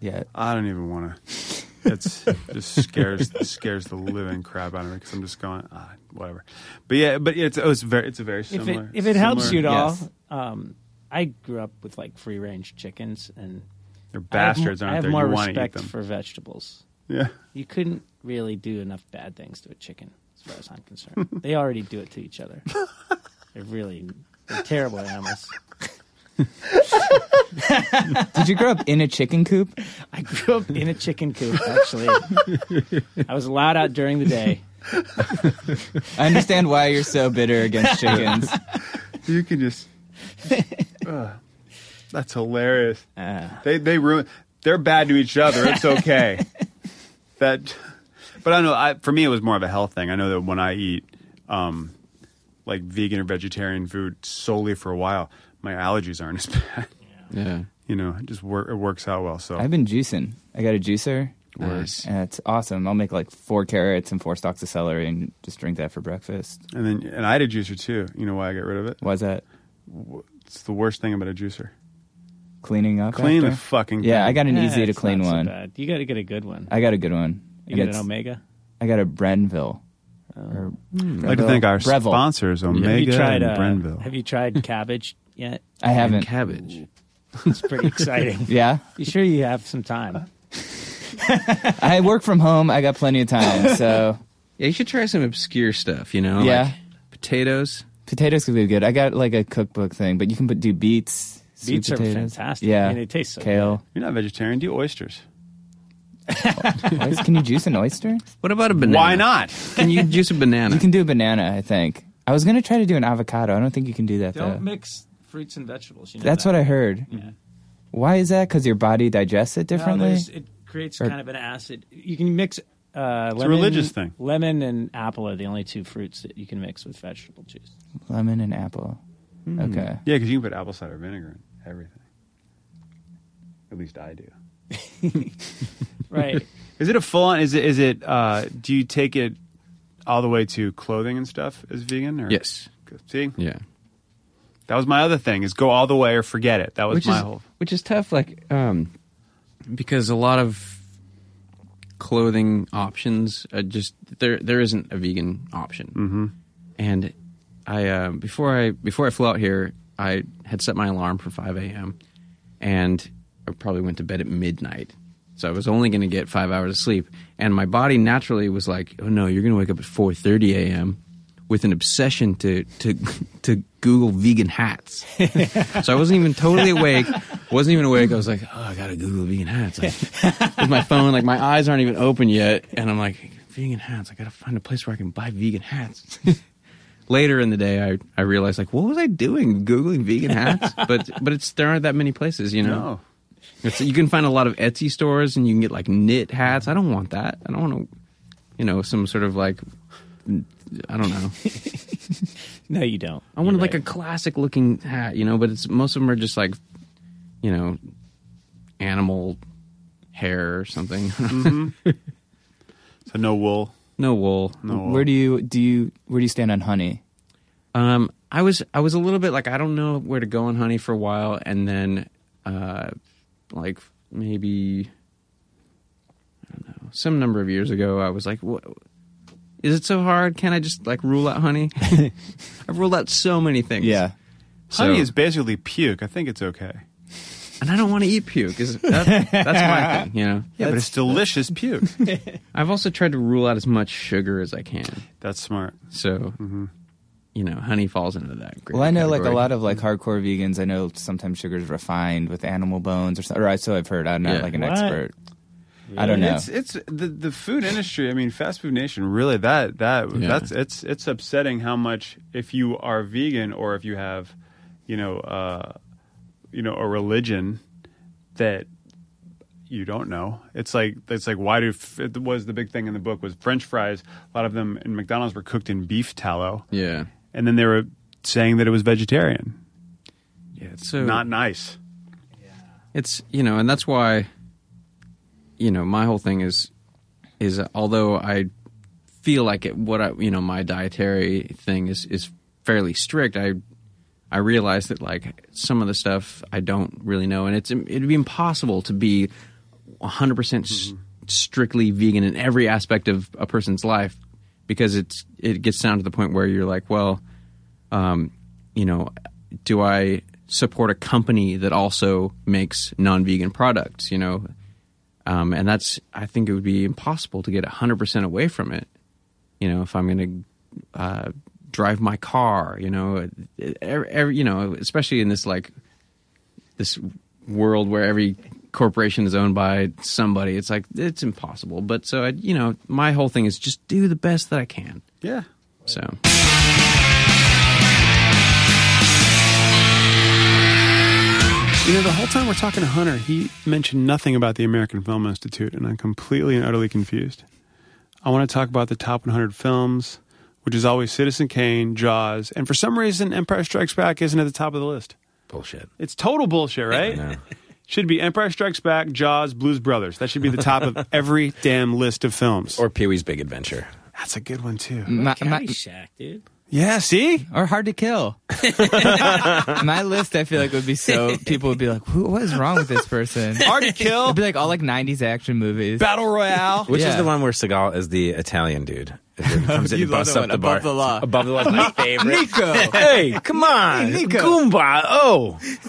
yet. I don't even want to. It's just scares scares the living crap out of me because I'm just going ah, whatever. But yeah, but it's oh, it's very it's a very if similar. it if it helps you at all, yes. um, I grew up with like free range chickens, and they're I have mo- bastards, I aren't have they? more you want to eat respect for vegetables. yeah. You couldn't really do enough bad things to a chicken, as far as I'm concerned. they already do it to each other. They're really they're terrible animals. Did you grow up in a chicken coop? I grew up in a chicken coop. Actually, I was allowed out during the day. I understand why you're so bitter against chickens. You can just. Ugh. that's hilarious. Uh, They they ruin. They're bad to each other. It's okay. that, but I know. I, for me, it was more of a health thing. I know that when I eat, um, like vegan or vegetarian food solely for a while, my allergies aren't as bad. yeah You know, it just wor- it works out well. So I've been juicing. I got a juicer. Nice. And it's awesome. I'll make like four carrots and four stalks of celery and just drink that for breakfast. and then and I had a juicer too. You know why I got rid of it? Why is that? It's the worst thing about a juicer. Cleaning up? Clean after? the fucking. Yeah, thing. I got an eh, easy to clean not so one. bad. You got to get a good one. I got a good one. You And get an Omega. I got a Breville. Oh. Or I'd like to thank our Breville. sponsors, Omega Have you tried? and Uh, Breville. have you tried cabbage yet? I haven't. cabbage It's pretty exciting. Yeah, You sure you have some time? I work from home. I got plenty of time, so Yeah, you should try some obscure stuff. You know, Yeah. like potatoes. potatoes could be good. I got like a cookbook thing, but you can put do beets. Beets are fantastic. Yeah, I mean, they taste so kale. You're not vegetarian. Do oysters. Can you juice an oyster? What about a banana? Why not? Can you juice a banana? You can do a banana. I think. I was gonna try to do an avocado. I don't think you can do that though. Don't mix fruits and vegetables. You know That's that. what I heard. Yeah. Why is that? Because your body digests it differently. there's- it creates Or- kind of an acid. You can mix. Uh, It's a lemon, religious thing. Lemon and apple are the only two fruits that you can mix with vegetable juice. Lemon and apple. Hmm. Okay. Yeah, because you can put apple cider vinegar in everything. At least I do. Right. Is it a full on? Is it? Is it? Uh, do you take it all the way to clothing and stuff as vegan? Or? Yes. See, Yeah. That was my other thing: is go all the way or forget it. That was which my is whole. which is tough, like um, because a lot of clothing options uh, just there there isn't a vegan option, mm-hmm. and I uh, before I before I flew out here, I had set my alarm for five a.m. and I probably went to bed at midnight. So I was only going to get five hours of sleep, and my body naturally was like, "Oh no, you're going to wake up at 4:30 a.m." with an obsession to to to Google vegan hats. so I wasn't even totally awake. wasn't even awake. I was like, "Oh, I got to Google vegan hats." Like, with my phone, like my eyes aren't even open yet, and I'm like, "Vegan hats. I got to find a place where I can buy vegan hats." Later in the day, I, I realized like, what was I doing googling vegan hats? But but it's there aren't that many places, you know. No. It's, you can find a lot of Etsy stores, and you can get like knit hats. I don't want that. I don't want to, you know, some sort of like, I don't know. No, you don't. I wanted You're like a classic looking hat, you know, but it's most of them are just like, you know, animal hair or something. So no wool. no wool. No wool. Where do you do you where do you stand on honey? Um, I was I was a little bit like I don't know where to go on honey for a while, and then uh, like maybe I don't know some number of years ago, I was like, what? Is it so hard? Can I just like rule out honey? I've ruled out so many things. Yeah. Honey is basically puke. I think it's okay. and I don't want to eat puke. Is that, that's my thing, you know. Yeah, but it's delicious puke. I've also tried to rule out as much sugar as I can. That's smart. So, mm-hmm. you know, honey falls into that. Great Well, I know like a lot of like hardcore vegans. I know sometimes sugar is refined with animal bones or something. Or so I've heard. I'm not Yeah. like an What? expert. I don't know. It's it's the the food industry. I mean, fast food nation. Really, that that Yeah. that's it's it's upsetting how much if you are vegan or if you have, you know, uh, you know, a religion that you don't know. It's like it's like why do it was the big thing in the book was French fries. A lot of them in McDonald's were cooked in beef tallow, Yeah. and then they were saying that it was vegetarian. Yeah. It's so Not nice. it's you know and that's why you know my whole thing is is although i feel like it, what i you know my dietary thing is is fairly strict i i realize that like some of the stuff i don't really know and it's it'd be impossible to be 100% s strictly vegan in every aspect of a person's life because it's it gets down to the point where you're like well um, you know, do I support a company that also makes non-vegan products? You know, um, and that's I think it would be impossible to get hundred percent away from it. You know, if I'm going to uh, drive my car, you know, every, every, you know, especially in this like this world where every corporation is owned by somebody, it's like it's impossible. But so I, you know, my whole thing is just do the best that I can. Yeah. So. You know, the whole time we're talking to Hunter, he mentioned nothing about the American Film Institute, and I'm completely and utterly confused. I want to talk about the top 100 films, which is always Citizen Kane, Jaws, and for some reason, Empire Strikes Back isn't at the top of the list. Bullshit. It's total bullshit, right? No. Should be Empire Strikes Back, Jaws, Blues Brothers. That should be the top of every damn list of films. Or Pee Wee's Big Adventure. That's a good one too. My, my, Caddyshack, dude. Yeah, see? or hard to kill. my list, I feel like would be so people would be like, Who, "What is wrong with this person?" Hard to kill, It'd be like all like '90s action movies. Battle Royale. Which is Yeah. the one where Seagal is the Italian dude? It comes in You and love busts that up one, the Above bar. the Law. Above the law is my favorite. Nico. Hey, come on, Nico. Goomba. Oh,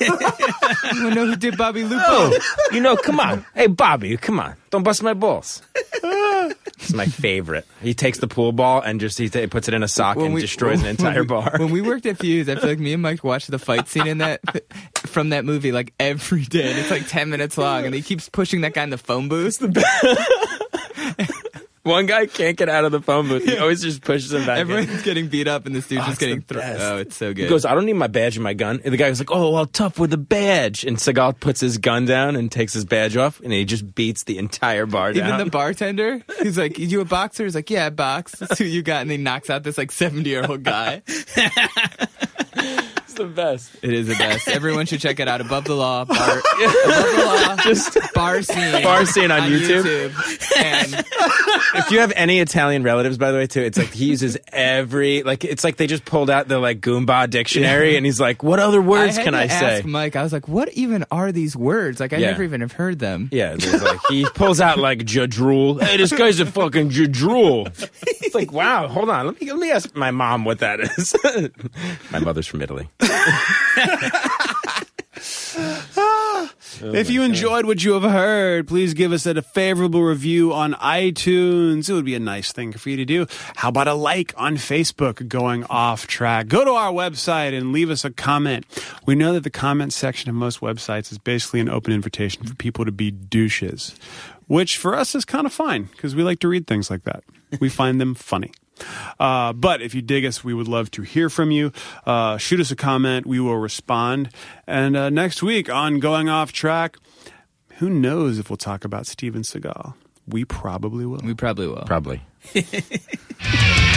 You wanna know who did Bobby Lupo? oh, you know, come on. Hey, Bobby, come on. Don't bust my balls. It's my favorite. He takes the pool ball and just he ta- puts it in a sock and destroys an entire when we- bar. When we worked at Fuse, I feel like me and Mike watched the fight scene in that from that movie like every day, and it's like ten minutes long, and he keeps pushing that guy in the phone booth. One guy can't get out of the phone booth. He always just pushes him back. in. Everyone's getting beat up, and this dude's Oh, just getting thrown. Oh, it's so good. He goes, I don't need my badge and my gun. And the guy was like, Oh, well, tough with the badge. And Seagal puts his gun down and takes his badge off, and he just beats the entire bar Even the bartender, he's like, "You a boxer?" He's like, "Yeah, box." That's who you got, and he knocks out this like seventy year old guy. the best. It is the best. Everyone should check it out. Above the law, bar, above the law, just bar scene, Bar scene on YouTube. And if you have any Italian relatives, by the way, too, it's like he uses every like it's like they just pulled out the like Goomba dictionary, and he's like, "What other words had can I say?" Mike, I was like, "What even are these words?" Like, I Yeah. never even have heard them. Yeah, there's like he pulls out like jadrool. Hey, this guy's a fucking jadrool. It's like, wow, hold on. Let me let me ask my mom what that is. my mother's from Italy. if you enjoyed what you have heard, please give us a favorable review on iTunes. It would be a nice thing for you to do. How about a like on Facebook going off track? Go to our website and leave us a comment. We know that the comment section of most websites is basically an open invitation for people to be douches, which for us is kind of fine because we like to read things like that. We find them funny. Uh, but if you dig us, we would love to hear from you. Uh, shoot us a comment. We will respond. And uh, next week on Going Off Track, who knows if we'll talk about Steven Seagal? We probably will. We probably will. Probably.